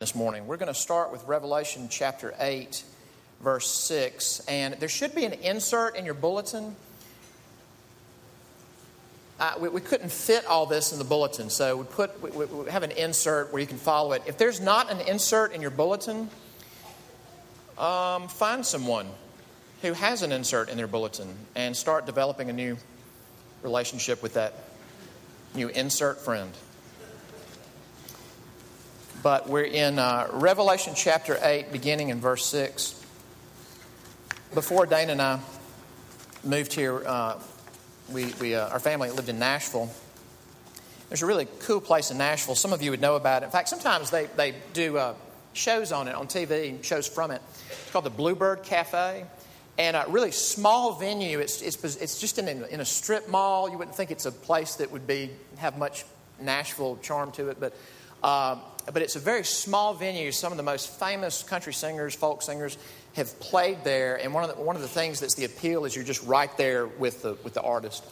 this morning. We're going to start with Revelation chapter 8, verse 6. And there should be an insert in your bulletin. Uh, we, we, couldn't fit all this in the bulletin, so we, put, we, we, have an insert where you can follow it. If there's not an insert in your bulletin, um, find someone who has an insert in their bulletin and start developing a new relationship with that new insert friend. But we're in uh, Revelation chapter 8, beginning in verse 6. Before Dana and I moved here, uh, we, we, uh, our family lived in Nashville. There's a really cool place in Nashville. Some of you would know about it. In fact, sometimes they, they do uh, shows on it on TV, shows from it. It's called the Bluebird Cafe. And a really small venue. It's, it's, it's just in, in a strip mall. You wouldn't think it's a place that would be have much Nashville charm to it, but um, but it's a very small venue. Some of the most famous country singers, folk singers, have played there. And one of the, one of the things that's the appeal is you're just right there with the, with the artist.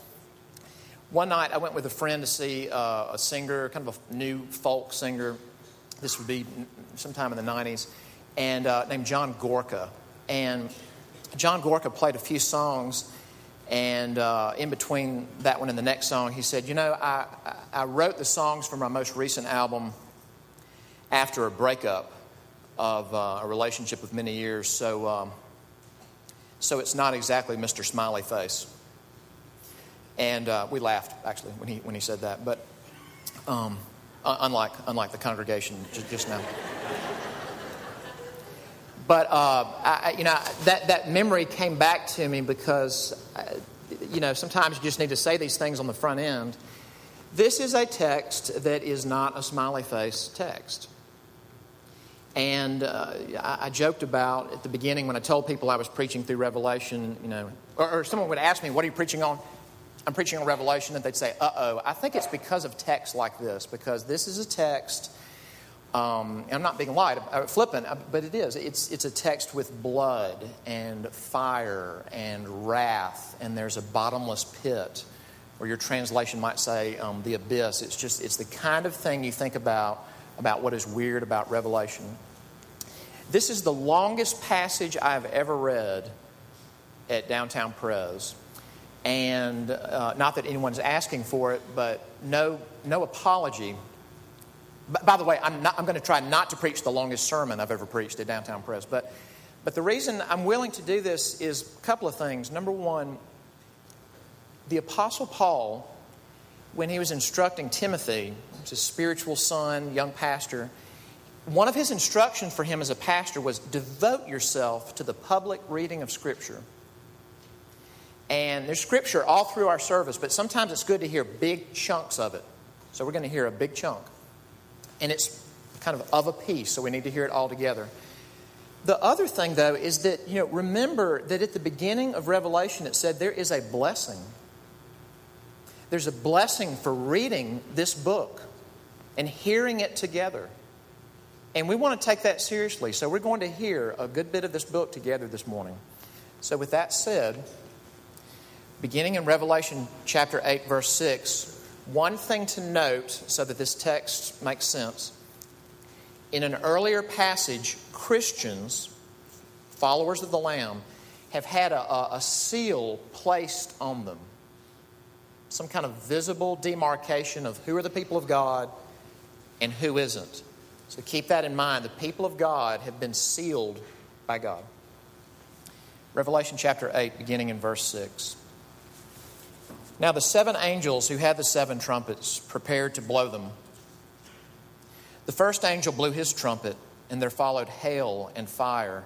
One night I went with a friend to see uh, a singer, kind of a new folk singer. This would be sometime in the 90s, and uh, named John Gorka. And John Gorka played a few songs. And uh, in between that one and the next song, he said, You know, I, I wrote the songs for my most recent album after a breakup of uh, a relationship of many years. So, um, so it's not exactly Mr. Smiley Face. And uh, we laughed actually when he when he said that, but um, unlike unlike the congregation just, now. but uh, I, you know that that memory came back to me because uh, you know sometimes you just need to say these things on the front end. This is a text that is not a smiley face text. And uh, I, joked about at the beginning when I told people I was preaching through Revelation, you know, or, or someone would ask me, What are you preaching on? I'm preaching on Revelation, and they'd say, Uh oh. I think it's because of texts like this, because this is a text. Um, I'm not being lied, uh, flippant, uh, but it is. It's, it's a text with blood and fire and wrath, and there's a bottomless pit, or your translation might say um, the abyss. It's just, it's the kind of thing you think about about what is weird about Revelation. This is the longest passage I've ever read at Downtown Pres. And uh, not that anyone's asking for it, but no, no apology. By the way, I'm, I'm going to try not to preach the longest sermon I've ever preached at Downtown Pres. But, but the reason I'm willing to do this is a couple of things. Number one, the Apostle Paul, when he was instructing Timothy, his spiritual son, young pastor, one of his instructions for him as a pastor was devote yourself to the public reading of Scripture. And there's Scripture all through our service, but sometimes it's good to hear big chunks of it. So we're going to hear a big chunk. And it's kind of of a piece, so we need to hear it all together. The other thing, though, is that, you know, remember that at the beginning of Revelation it said there is a blessing. There's a blessing for reading this book and hearing it together. And we want to take that seriously. So we're going to hear a good bit of this book together this morning. So, with that said, beginning in Revelation chapter 8, verse 6, one thing to note so that this text makes sense. In an earlier passage, Christians, followers of the Lamb, have had a, a, seal placed on them. Some kind of visible demarcation of who are the people of God and who isn't. So keep that in mind. The people of God have been sealed by God. Revelation chapter 8, beginning in verse 6. Now the seven angels who had the seven trumpets prepared to blow them. The first angel blew his trumpet, and there followed hail and fire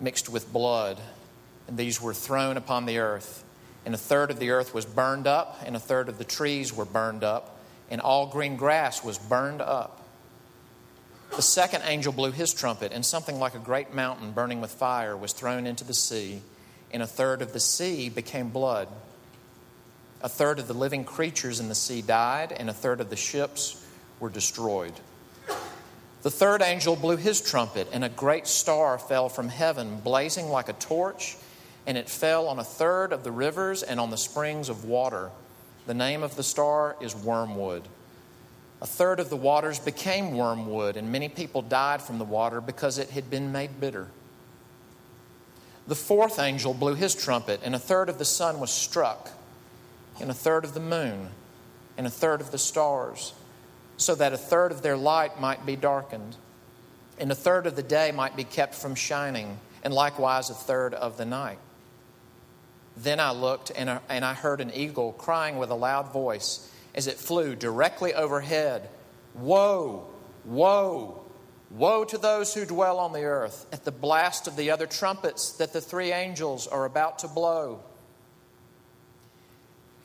mixed with blood, and these were thrown upon the earth. And a third of the earth was burned up, and a third of the trees were burned up, and all green grass was burned up. The second angel blew his trumpet, and something like a great mountain burning with fire was thrown into the sea, and a third of the sea became blood. A third of the living creatures in the sea died, and a third of the ships were destroyed. The third angel blew his trumpet, and a great star fell from heaven, blazing like a torch, and it fell on a third of the rivers and on the springs of water. The name of the star is Wormwood. A third of the waters became wormwood, and many people died from the water because it had been made bitter. The fourth angel blew his trumpet, and a third of the sun was struck, and a third of the moon, and a third of the stars, so that a third of their light might be darkened, and a third of the day might be kept from shining, and likewise a third of the night. Then I looked, and I heard an eagle crying with a loud voice as it flew directly overhead Woe, woe, woe to those who dwell on the earth at the blast of the other trumpets that the three angels are about to blow.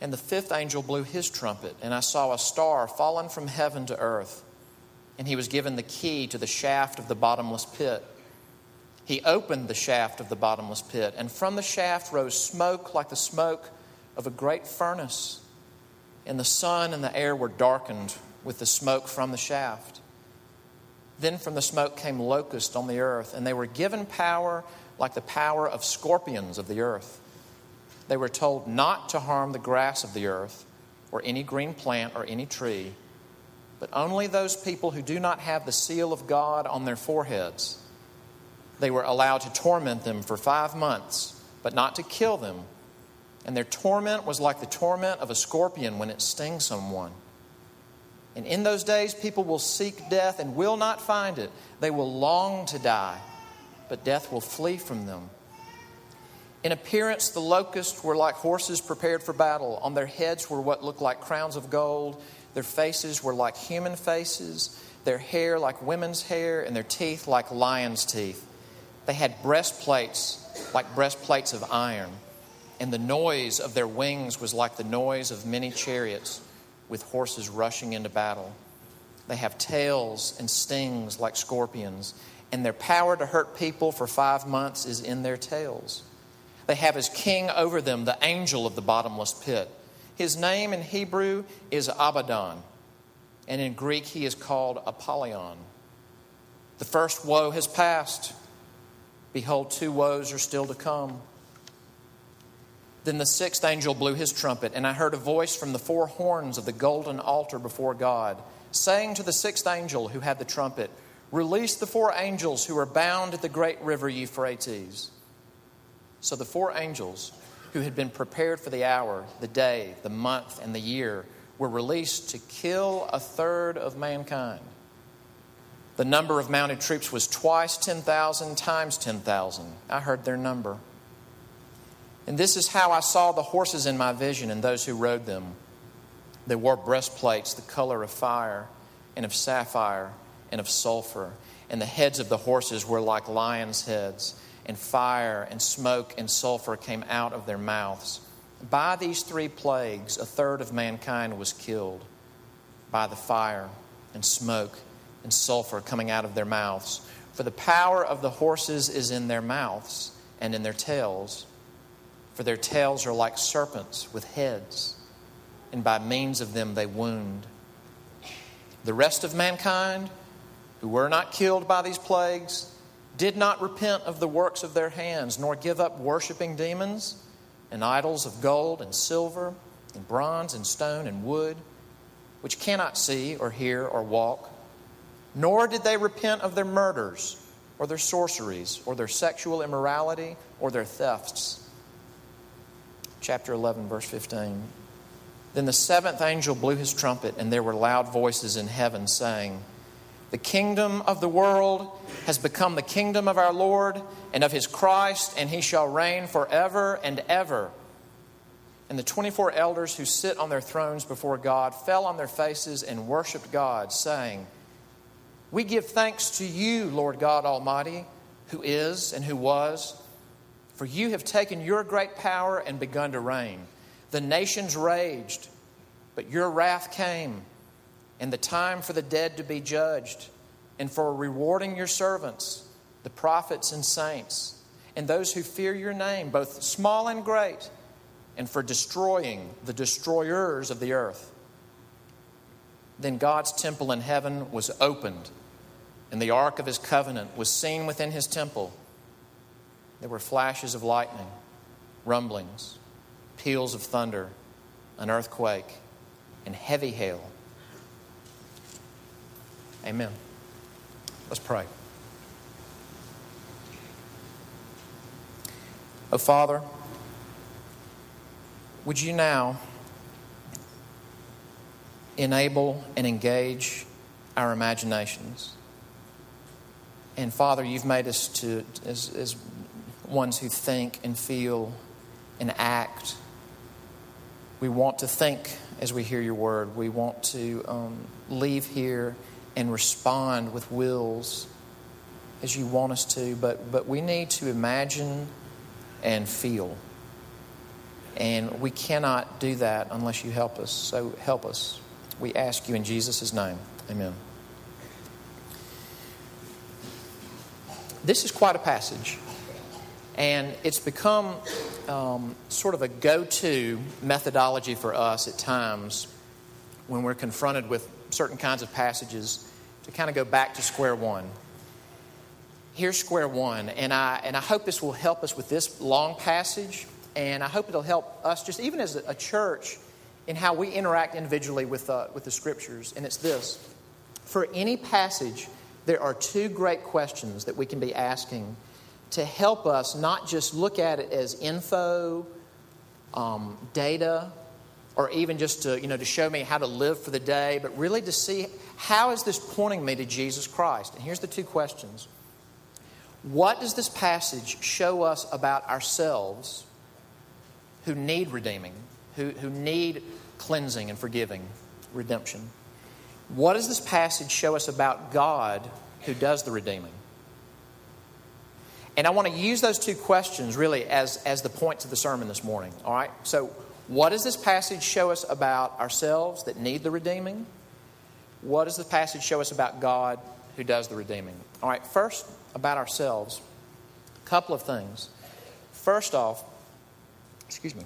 And the fifth angel blew his trumpet, and I saw a star fallen from heaven to earth. And he was given the key to the shaft of the bottomless pit. He opened the shaft of the bottomless pit, and from the shaft rose smoke like the smoke of a great furnace and the sun and the air were darkened with the smoke from the shaft. Then from the smoke came locusts on the earth, and they were given power like the power of scorpions of the earth. They were told not to harm the grass of the earth, or any green plant, or any tree, but only those people who do not have the seal of God on their foreheads. They were allowed to torment them for five months, but not to kill them and their torment was like the torment of a scorpion when it stings someone. And in those days, people will seek death and will not find it. They will long to die, but death will flee from them. In appearance, the locusts were like horses prepared for battle. On their heads were what looked like crowns of gold. Their faces were like human faces, their hair like women's hair, and their teeth like lions' teeth. They had breastplates like breastplates of iron and the noise of their wings was like the noise of many chariots with horses rushing into battle. They have tails and stings like scorpions, and their power to hurt people for five months is in their tails. They have as king over them the angel of the bottomless pit. His name in Hebrew is Abaddon, and in Greek he is called Apollyon. The first woe has passed. Behold, two woes are still to come. Then the sixth angel blew his trumpet, and I heard a voice from the four horns of the golden altar before God, saying to the sixth angel who had the trumpet, Release the four angels who are bound at the great river Euphrates. So the four angels who had been prepared for the hour, the day, the month, and the year were released to kill a third of mankind. The number of mounted troops was twice 10,000 times 10,000. I heard their number. And this is how I saw the horses in my vision and those who rode them. They wore breastplates the color of fire and of sapphire and of sulfur, and the heads of the horses were like lions' heads, and fire and smoke and sulfur came out of their mouths. By these three plagues, a third of mankind was killed by the fire and smoke and sulfur coming out of their mouths. For the power of the horses is in their mouths and in their tails for their tails are like serpents with heads, and by means of them they wound. The rest of mankind, who were not killed by these plagues, did not repent of the works of their hands, nor give up worshiping demons and idols of gold and silver and bronze and stone and wood, which cannot see or hear or walk. Nor did they repent of their murders or their sorceries or their sexual immorality or their thefts chapter 11, verse 15. Then the seventh angel blew his trumpet, and there were loud voices in heaven saying, The kingdom of the world has become the kingdom of our Lord and of his Christ, and he shall reign forever and ever. And the 24 elders who sit on their thrones before God fell on their faces and worshiped God, saying, We give thanks to you, Lord God Almighty, who is and who was for you have taken your great power and begun to reign. The nations raged, but your wrath came, and the time for the dead to be judged, and for rewarding your servants, the prophets and saints, and those who fear your name, both small and great, and for destroying the destroyers of the earth. Then God's temple in heaven was opened, and the ark of his covenant was seen within his temple. There were flashes of lightning, rumblings, peals of thunder, an earthquake, and heavy hail. Amen. Let's pray. Oh, Father, would you now enable and engage our imaginations? And Father, you've made us to as, as ones who think and feel and act. We want to think as we hear your word. We want to um, leave here and respond with wills as you want us to, but, but we need to imagine and feel. And we cannot do that unless you help us. So help us. We ask you in Jesus' name. Amen. This is quite a passage. And it's become um, sort of a go to methodology for us at times when we're confronted with certain kinds of passages to kind of go back to square one. Here's square one, and I, and I hope this will help us with this long passage, and I hope it'll help us just even as a church in how we interact individually with, uh, with the scriptures. And it's this For any passage, there are two great questions that we can be asking to help us not just look at it as info, um, data, or even just to, you know, to show me how to live for the day, but really to see how is this pointing me to Jesus Christ? And here's the two questions. What does this passage show us about ourselves who need redeeming, who, who need cleansing and forgiving, redemption? What does this passage show us about God who does the redeeming? And I want to use those two questions really as, as the points of the sermon this morning. All right? So, what does this passage show us about ourselves that need the redeeming? What does the passage show us about God who does the redeeming? All right, first, about ourselves, a couple of things. First off, excuse me,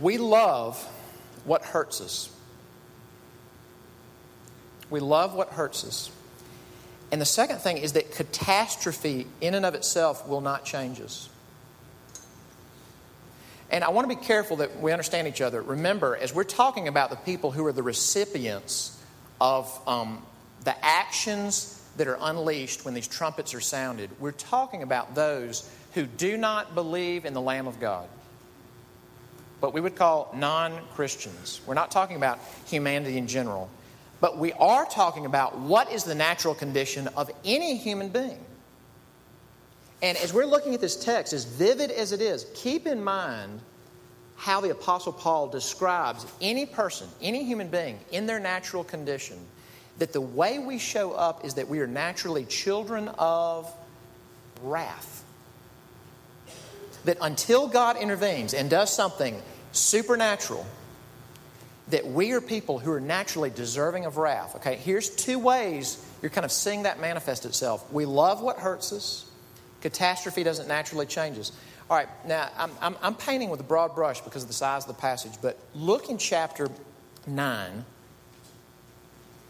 we love what hurts us. We love what hurts us. And the second thing is that catastrophe, in and of itself, will not change us. And I want to be careful that we understand each other. Remember, as we're talking about the people who are the recipients of um, the actions that are unleashed when these trumpets are sounded, we're talking about those who do not believe in the Lamb of God. What we would call non Christians. We're not talking about humanity in general. But we are talking about what is the natural condition of any human being. And as we're looking at this text, as vivid as it is, keep in mind how the Apostle Paul describes any person, any human being, in their natural condition. That the way we show up is that we are naturally children of wrath. That until God intervenes and does something supernatural, that we are people who are naturally deserving of wrath. Okay, here's two ways you're kind of seeing that manifest itself. We love what hurts us, catastrophe doesn't naturally change us. All right, now I'm, I'm, I'm painting with a broad brush because of the size of the passage, but look in chapter 9,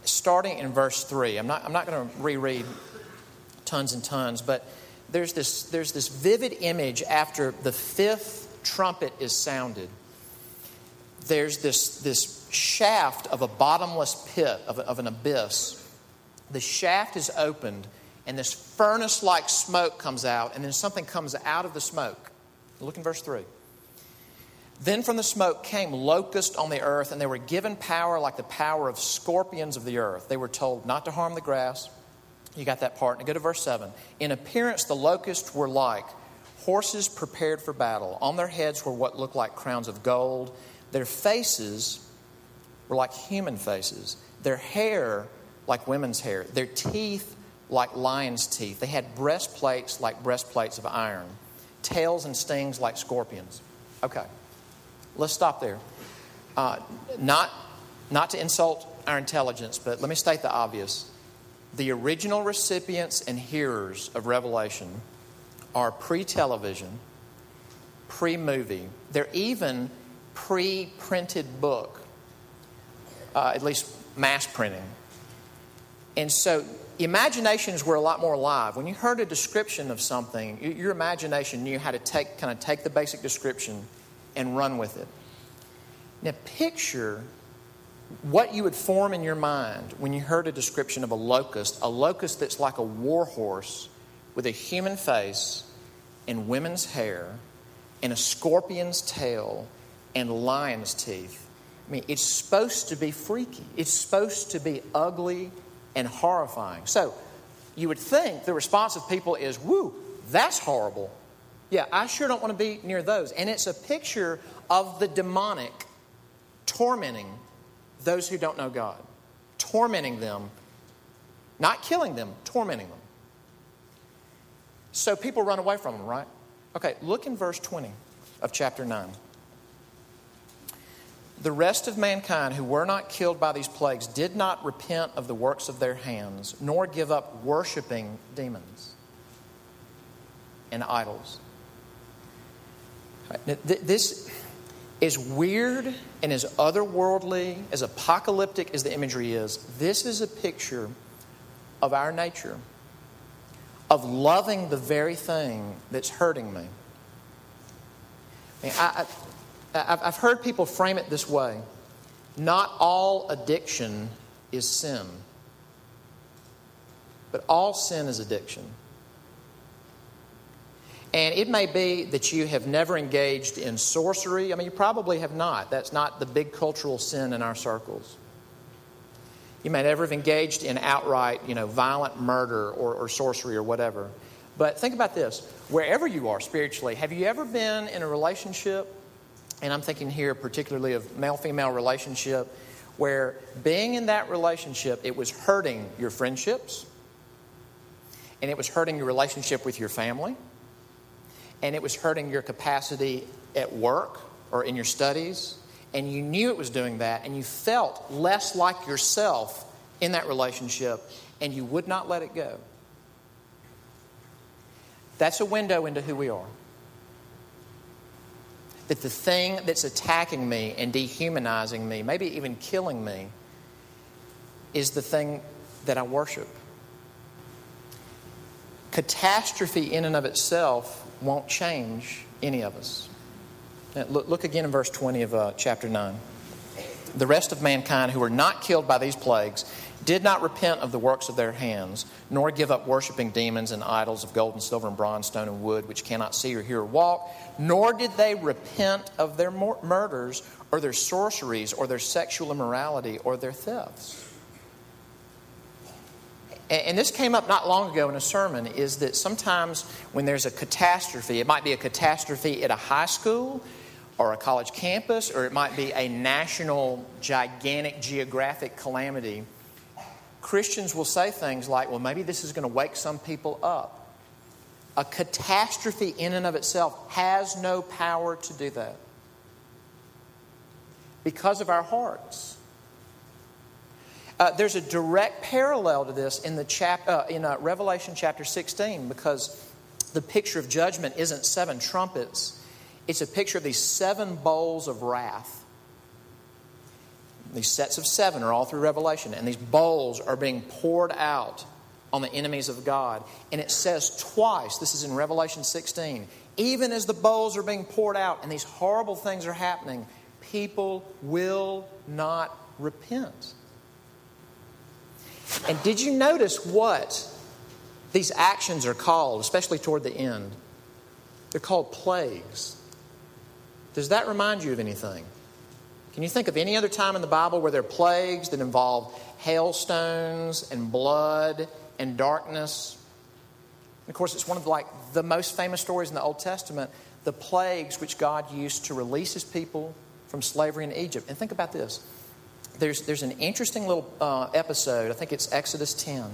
starting in verse 3. I'm not, I'm not going to reread tons and tons, but there's this, there's this vivid image after the fifth trumpet is sounded there's this, this shaft of a bottomless pit, of, of an abyss. The shaft is opened, and this furnace like smoke comes out, and then something comes out of the smoke. Look in verse 3. Then from the smoke came locusts on the earth, and they were given power like the power of scorpions of the earth. They were told not to harm the grass. You got that part. Now go to verse 7. In appearance, the locusts were like horses prepared for battle. On their heads were what looked like crowns of gold their faces were like human faces, their hair like women's hair, their teeth like lions' teeth. They had breastplates like breastplates of iron, tails and stings like scorpions. Okay, let's stop there. Uh, not, not to insult our intelligence, but let me state the obvious. The original recipients and hearers of Revelation are pre television, pre movie. They're even pre printed book, uh, at least mass printing. And so imaginations were a lot more alive. When you heard a description of something, your imagination knew how to take, kind of take the basic description and run with it. Now, picture what you would form in your mind when you heard a description of a locust, a locust that's like a war horse with a human face and women's hair and a scorpion's tail and lion's teeth. I mean, it's supposed to be freaky. It's supposed to be ugly and horrifying. So, you would think the response of people is, woo, that's horrible. Yeah, I sure don't want to be near those. And it's a picture of the demonic tormenting those who don't know God, tormenting them, not killing them, tormenting them. So people run away from them, right? Okay, look in verse 20 of chapter 9. The rest of mankind who were not killed by these plagues did not repent of the works of their hands, nor give up worshiping demons and idols. This is weird and as otherworldly, as apocalyptic as the imagery is, this is a picture of our nature, of loving the very thing that's hurting me. I I've heard people frame it this way not all addiction is sin, but all sin is addiction. And it may be that you have never engaged in sorcery. I mean, you probably have not. That's not the big cultural sin in our circles. You may never have engaged in outright, you know, violent murder or, or sorcery or whatever. But think about this wherever you are spiritually, have you ever been in a relationship? And I'm thinking here particularly of male female relationship, where being in that relationship, it was hurting your friendships, and it was hurting your relationship with your family and it was hurting your capacity at work or in your studies, and you knew it was doing that, and you felt less like yourself in that relationship, and you would not let it go. That's a window into who we are. That the thing that's attacking me and dehumanizing me, maybe even killing me, is the thing that I worship. Catastrophe, in and of itself, won't change any of us. Now, look, look, again in verse 20 of uh, chapter 9. The rest of mankind who were not killed by these plagues did not repent of the works of their hands, nor give up worshiping demons and idols of gold and silver and bronze, stone and wood, which cannot see or hear or walk, nor did they repent of their murders or their sorceries or their sexual immorality or their thefts. And this came up not long ago in a sermon is that sometimes when there's a catastrophe, it might be a catastrophe at a high school or a college campus, or it might be a national, gigantic geographic calamity. Christians will say things like, well, maybe this is going to wake some people up. A catastrophe in and of itself has no power to do that because of our hearts. Uh, there's a direct parallel to this in, the chap- uh, in uh, Revelation chapter 16 because the picture of judgment isn't seven trumpets, it's a picture of these seven bowls of wrath. These sets of seven are all through Revelation, and these bowls are being poured out on the enemies of God. And it says twice, this is in Revelation 16, even as the bowls are being poured out and these horrible things are happening, people will not repent. And did you notice what these actions are called, especially toward the end? They're called plagues. Does that remind you of anything? Can you think of any other time in the Bible where there are plagues that involve hailstones and blood and darkness? And of course, it's one of like the most famous stories in the Old Testament, the plagues which God used to release his people from slavery in Egypt. And think about this there's, there's an interesting little uh, episode, I think it's Exodus 10,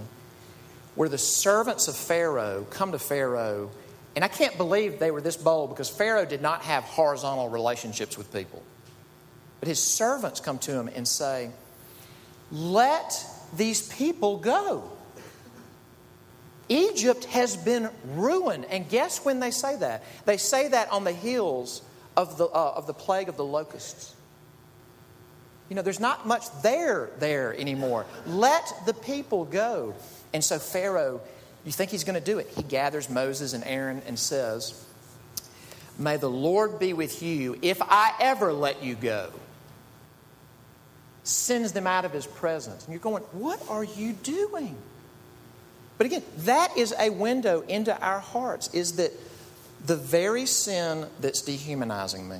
where the servants of Pharaoh come to Pharaoh, and I can't believe they were this bold because Pharaoh did not have horizontal relationships with people. But his servants come to him and say, Let these people go. Egypt has been ruined. And guess when they say that? They say that on the heels of the, uh, of the plague of the locusts. You know, there's not much there there anymore. Let the people go. And so Pharaoh, you think he's going to do it? He gathers Moses and Aaron and says, May the Lord be with you if I ever let you go. Sends them out of his presence. And you're going, What are you doing? But again, that is a window into our hearts, is that the very sin that's dehumanizing me,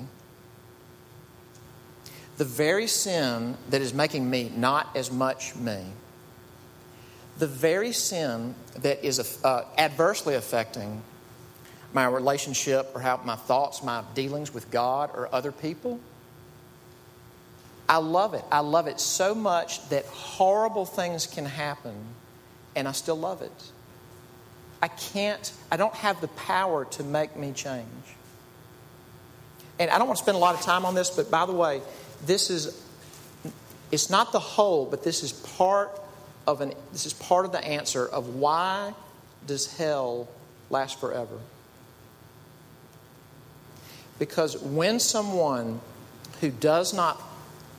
the very sin that is making me not as much me, the very sin that is uh, adversely affecting my relationship or how my thoughts, my dealings with God or other people. I love it. I love it so much that horrible things can happen and I still love it. I can't, I don't have the power to make me change. And I don't want to spend a lot of time on this, but by the way, this is, it's not the whole, but this is part of an, this is part of the answer of why does hell last forever? Because when someone who does not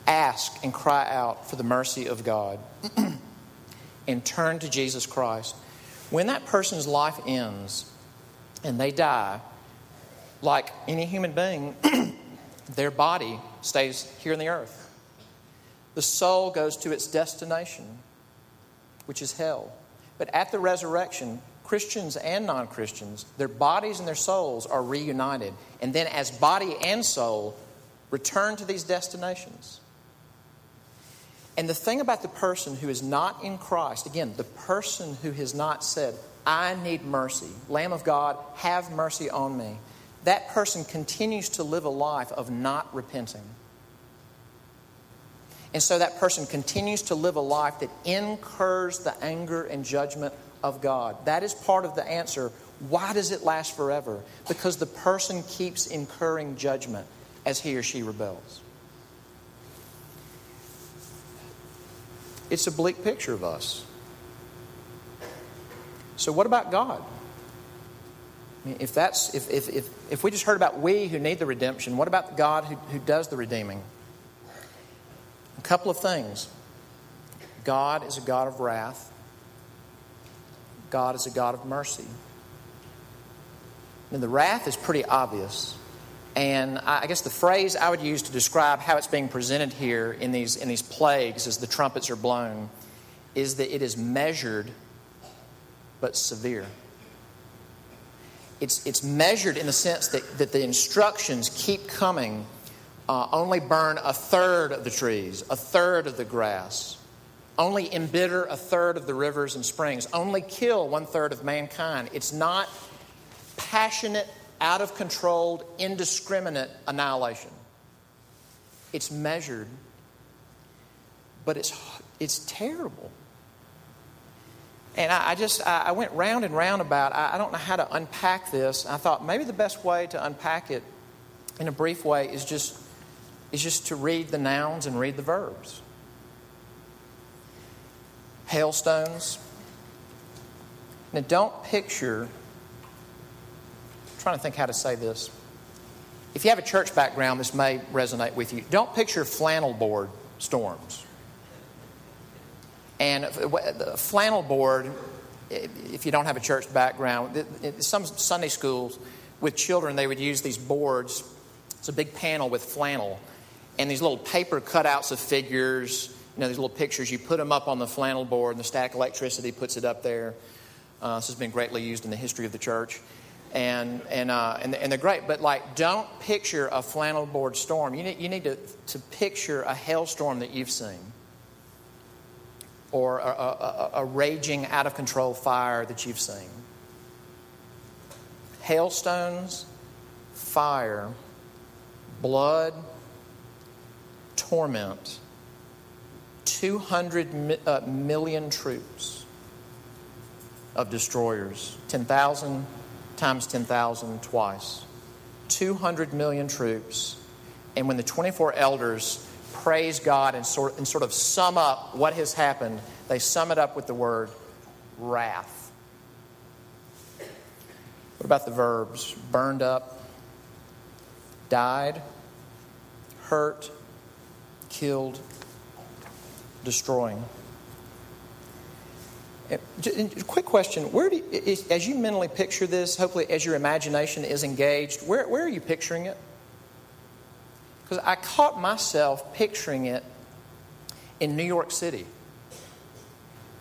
ask and cry out for the mercy of God and turn to Jesus Christ, when that person's life ends and they die, like any human being, their body stays here on the earth. The soul goes to its destination, which is hell. But at the resurrection, Christians and non Christians, their bodies and their souls are reunited. And then, as body and soul, return to these destinations. And the thing about the person who is not in Christ, again, the person who has not said, I need mercy, Lamb of God, have mercy on me, that person continues to live a life of not repenting. And so that person continues to live a life that incurs the anger and judgment of God. That is part of the answer. Why does it last forever? Because the person keeps incurring judgment as he or she rebels. It's a bleak picture of us. So, what about God? I mean, if, that's, if, if, if, if we just heard about we who need the redemption, what about God who, who does the redeeming? A couple of things God is a God of wrath, God is a God of mercy. And the wrath is pretty obvious. And I guess the phrase I would use to describe how it's being presented here in these, in these plagues as the trumpets are blown is that it is measured but severe. It's, it's measured in the sense that, that the instructions keep coming. Uh, only burn a third of the trees, a third of the grass, only embitter a third of the rivers and springs, only kill one third of mankind. It's not passionate, out of control, indiscriminate annihilation. It's measured, but it's, it's terrible. And I, I just, I, I, went round and round about, I, I don't know how to unpack this. I thought maybe the best way to unpack it in a brief way is just, is just to read the nouns and read the verbs hailstones. Now, don't picture, I'm trying to think how to say this. If you have a church background, this may resonate with you. Don't picture flannel board storms. And the flannel board, if you don't have a church background, some Sunday schools with children, they would use these boards. It's a big panel with flannel and these little paper cutouts of figures you know, these little pictures, you put them up on the flannel board, and the static electricity puts it up there. Uh, this has been greatly used in the history of the church. And, and, uh, and, and they're great, but like, don't picture a flannel board storm. You need, you need to, to picture a hailstorm that you've seen, or a, a, a raging, out of control fire that you've seen. Hailstones, fire, blood, torment 200 uh, million troops of destroyers, 10,000 times 10,000 twice. 200 million troops. And when the 24 elders praise God and sort, and sort of sum up what has happened, they sum it up with the word wrath. What about the verbs? Burned up, died, hurt, killed, destroying. Quick question: Where do you, as you mentally picture this? Hopefully, as your imagination is engaged, where where are you picturing it? Because I caught myself picturing it in New York City.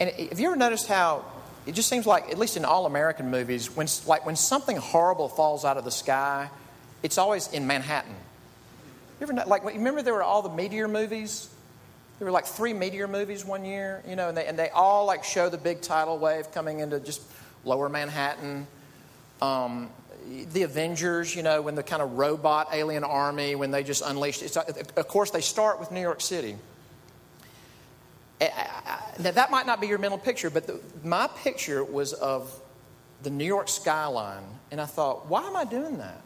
And have you ever noticed how it just seems like, at least in all American movies, when, like when something horrible falls out of the sky, it's always in Manhattan. You ever like remember there were all the meteor movies? There were like three meteor movies one year, you know, and they, and they all like show the big tidal wave coming into just lower Manhattan. Um, the Avengers, you know, when the kind of robot alien army, when they just unleashed. It's, of course, they start with New York City. Now, that might not be your mental picture, but the, my picture was of the New York skyline, and I thought, why am I doing that?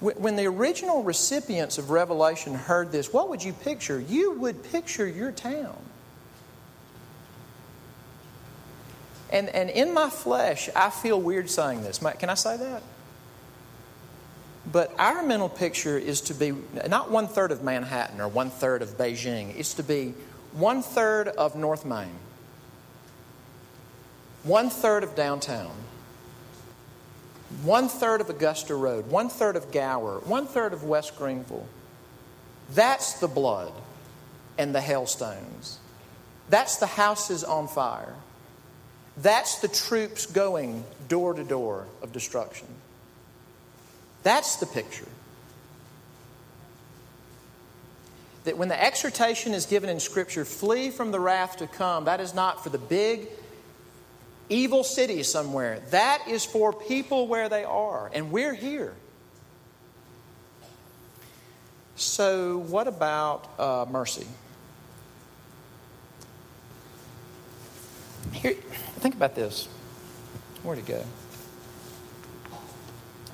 When the original recipients of Revelation heard this, what would you picture? You would picture your town. And, and in my flesh, I feel weird saying this. Can I say that? But our mental picture is to be not one third of Manhattan or one third of Beijing, it's to be one third of North Main, one third of downtown, one third of Augusta Road, one third of Gower, one third of West Greenville. That's the blood and the hailstones. That's the houses on fire. That's the troops going door to door of destruction. That's the picture. That when the exhortation is given in Scripture, flee from the wrath to come, that is not for the big evil city somewhere. That is for people where they are, and we're here. So, what about uh, mercy? Here, think about this. Where'd it go?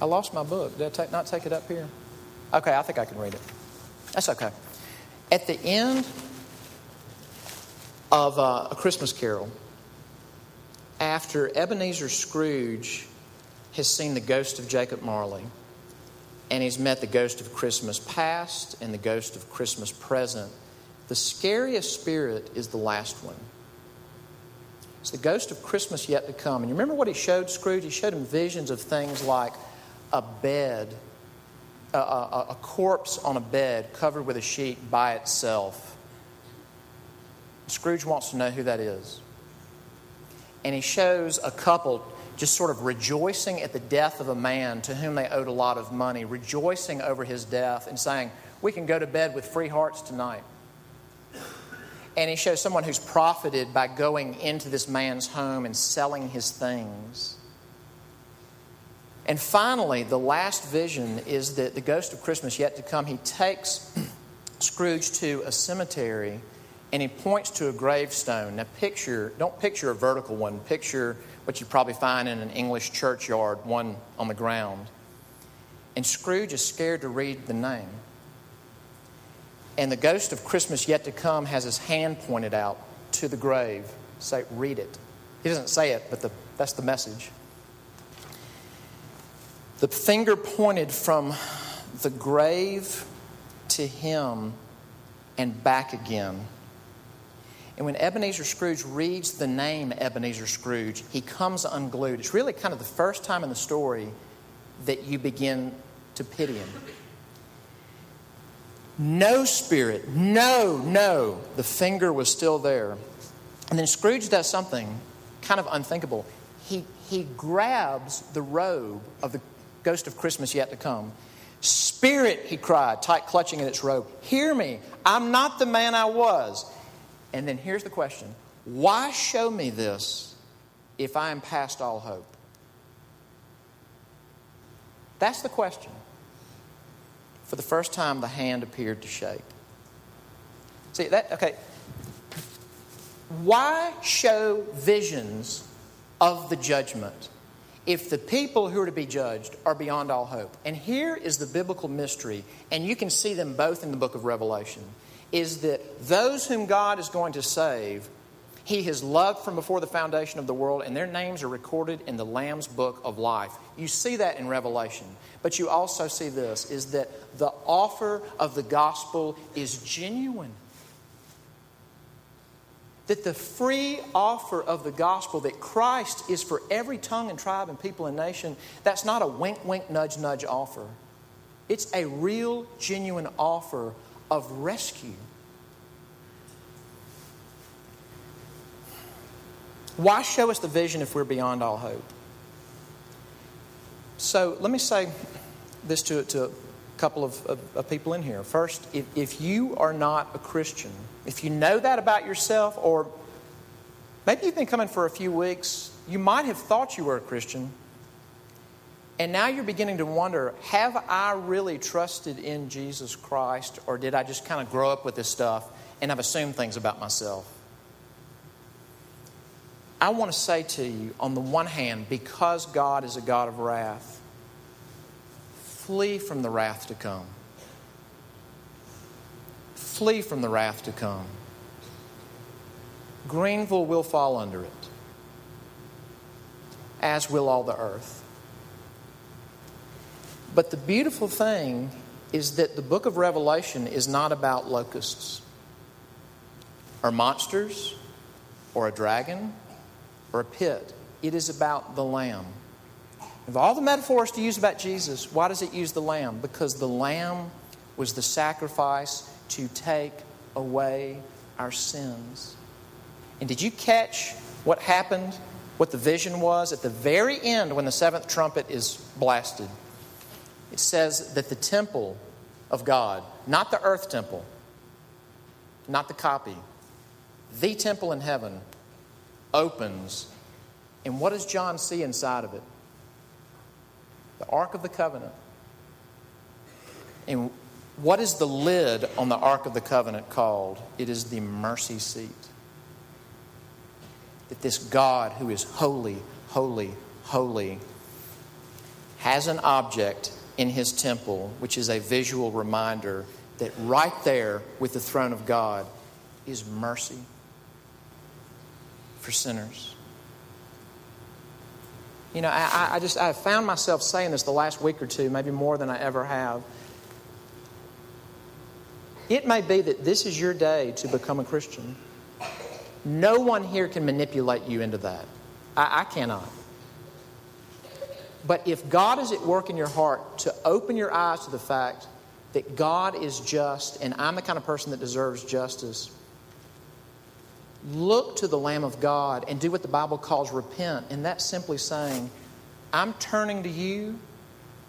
I lost my book. Did I take, not take it up here? Okay, I think I can read it. That's okay. At the end of uh, A Christmas Carol, after Ebenezer Scrooge has seen the ghost of Jacob Marley, and he's met the ghost of Christmas past and the ghost of Christmas present, the scariest spirit is the last one. It's the ghost of Christmas yet to come. And you remember what he showed Scrooge? He showed him visions of things like a bed, a, a, a corpse on a bed covered with a sheet by itself. Scrooge wants to know who that is and he shows a couple just sort of rejoicing at the death of a man to whom they owed a lot of money, rejoicing over his death and saying, We can go to bed with free hearts tonight. And he shows someone who's profited by going into this man's home and selling his things. And finally, the last vision is that the ghost of Christmas yet to come, he takes Scrooge to a cemetery and he points to a gravestone. Now, picture, don't picture a vertical one, picture what you probably find in an English churchyard, one on the ground. And Scrooge is scared to read the name. And the ghost of Christmas yet to come has his hand pointed out to the grave. Say, read it. He doesn't say it, but the, that's the message. The finger pointed from the grave to him and back again. And when Ebenezer Scrooge reads the name Ebenezer Scrooge, he comes unglued. It's really kind of the first time in the story that you begin to pity him. No spirit, no, no. The finger was still there. And then Scrooge does something kind of unthinkable. He, he grabs the robe of the ghost of Christmas yet to come. Spirit, he cried, tight clutching at its robe, hear me. I'm not the man I was. And then here's the question Why show me this if I am past all hope? That's the question. For the first time, the hand appeared to shake. See, that, okay. Why show visions of the judgment if the people who are to be judged are beyond all hope? And here is the biblical mystery, and you can see them both in the book of Revelation is that those whom God is going to save, He has loved from before the foundation of the world, and their names are recorded in the Lamb's book of life. You see that in Revelation. But you also see this is that the offer of the gospel is genuine. That the free offer of the gospel, that Christ is for every tongue and tribe and people and nation, that's not a wink, wink, nudge, nudge offer. It's a real, genuine offer of rescue. Why show us the vision if we're beyond all hope? So let me say this to, to a couple of, of, of people in here. First, if, if you are not a Christian, if you know that about yourself, or maybe you've been coming for a few weeks, you might have thought you were a Christian, and now you're beginning to wonder have I really trusted in Jesus Christ, or did I just kind of grow up with this stuff and I've assumed things about myself? I want to say to you, on the one hand, because God is a God of wrath, flee from the wrath to come. Flee from the wrath to come. Greenville will fall under it, as will all the earth. But the beautiful thing is that the book of Revelation is not about locusts or monsters or a dragon or a pit. It is about the Lamb. Of all the metaphors to use about Jesus, why does it use the Lamb? Because the Lamb was the sacrifice to take away our sins. And did you catch what happened, what the vision was at the very end when the seventh trumpet is blasted? It says that the temple of God, not the earth temple, not the copy, the temple in heaven opens. And what does John see inside of it? The Ark of the Covenant. And what is the lid on the Ark of the Covenant called? It is the mercy seat. That this God who is holy, holy, holy has an object in his temple, which is a visual reminder that right there with the throne of God is mercy for sinners. You know, I, I just I found myself saying this the last week or two, maybe more than I ever have. It may be that this is your day to become a Christian. No one here can manipulate you into that. I, I cannot. But if God is at work in your heart to open your eyes to the fact that God is just and I'm the kind of person that deserves justice, look to the Lamb of God and do what the Bible calls repent. And that's simply saying, I'm turning to you.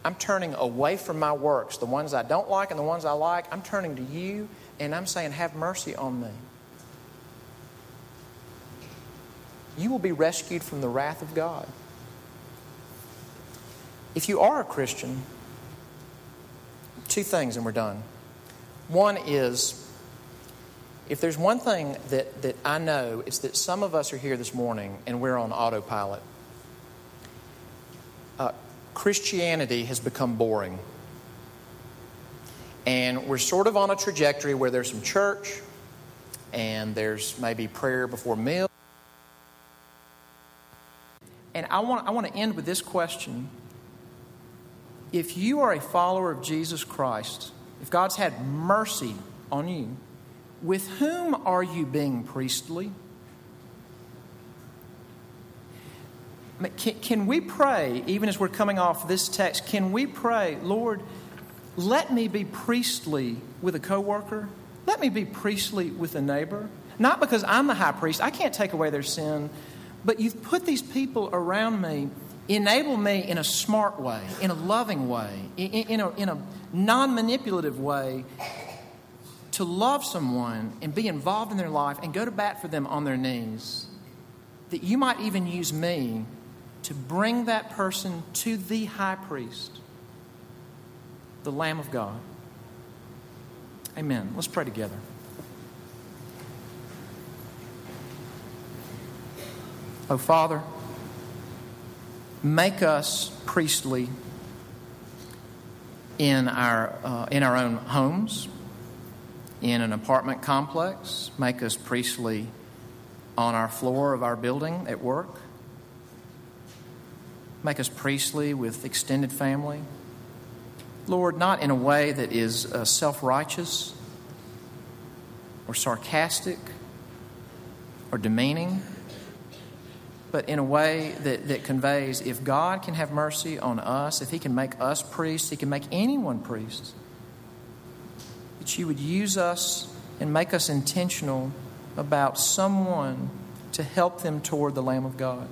I'm turning away from my works, the ones I don't like and the ones I like. I'm turning to you and I'm saying, Have mercy on me. You will be rescued from the wrath of God. If you are a Christian, two things and we're done. One is, if there's one thing that, that I know, it's that some of us are here this morning and we're on autopilot. Uh, Christianity has become boring. And we're sort of on a trajectory where there's some church and there's maybe prayer before meal. And I want, I want to end with this question if you are a follower of Jesus Christ, if God's had mercy on you, with whom are you being priestly? Can, can, we pray, even as we're coming off this text, can we pray, Lord, let me be priestly with a coworker? Let me be priestly with a neighbor? Not because I'm the high priest, I can't take away their sin, but you've put these people around me enable me in a smart way, in a loving way, in, a, in a non manipulative way to love someone and be involved in their life and go to bat for them on their knees. That you might even use me to bring that person to the high priest, the Lamb of God. Amen. Let's pray together. Oh, Father, make us priestly in our, uh, in our own homes, in an apartment complex, make us priestly on our floor of our building at work, make us priestly with extended family. Lord, not in a way that is uh, self righteous or sarcastic or demeaning but in a way that, that conveys if God can have mercy on us, if He can make us priests, He can make anyone priests. that you would use us and make us intentional about someone to help them toward the Lamb of God.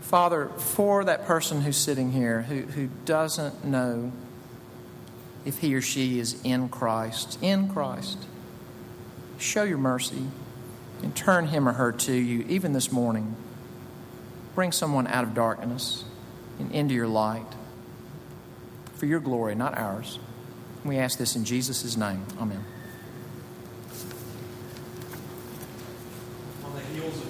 Father, for that person who's sitting here who, who doesn't know if he or she is in Christ, in Christ, show your mercy and turn him or her to you, even this morning. Bring someone out of darkness and into your light for your glory, not ours. We ask this in Jesus' name. Amen. On the heels of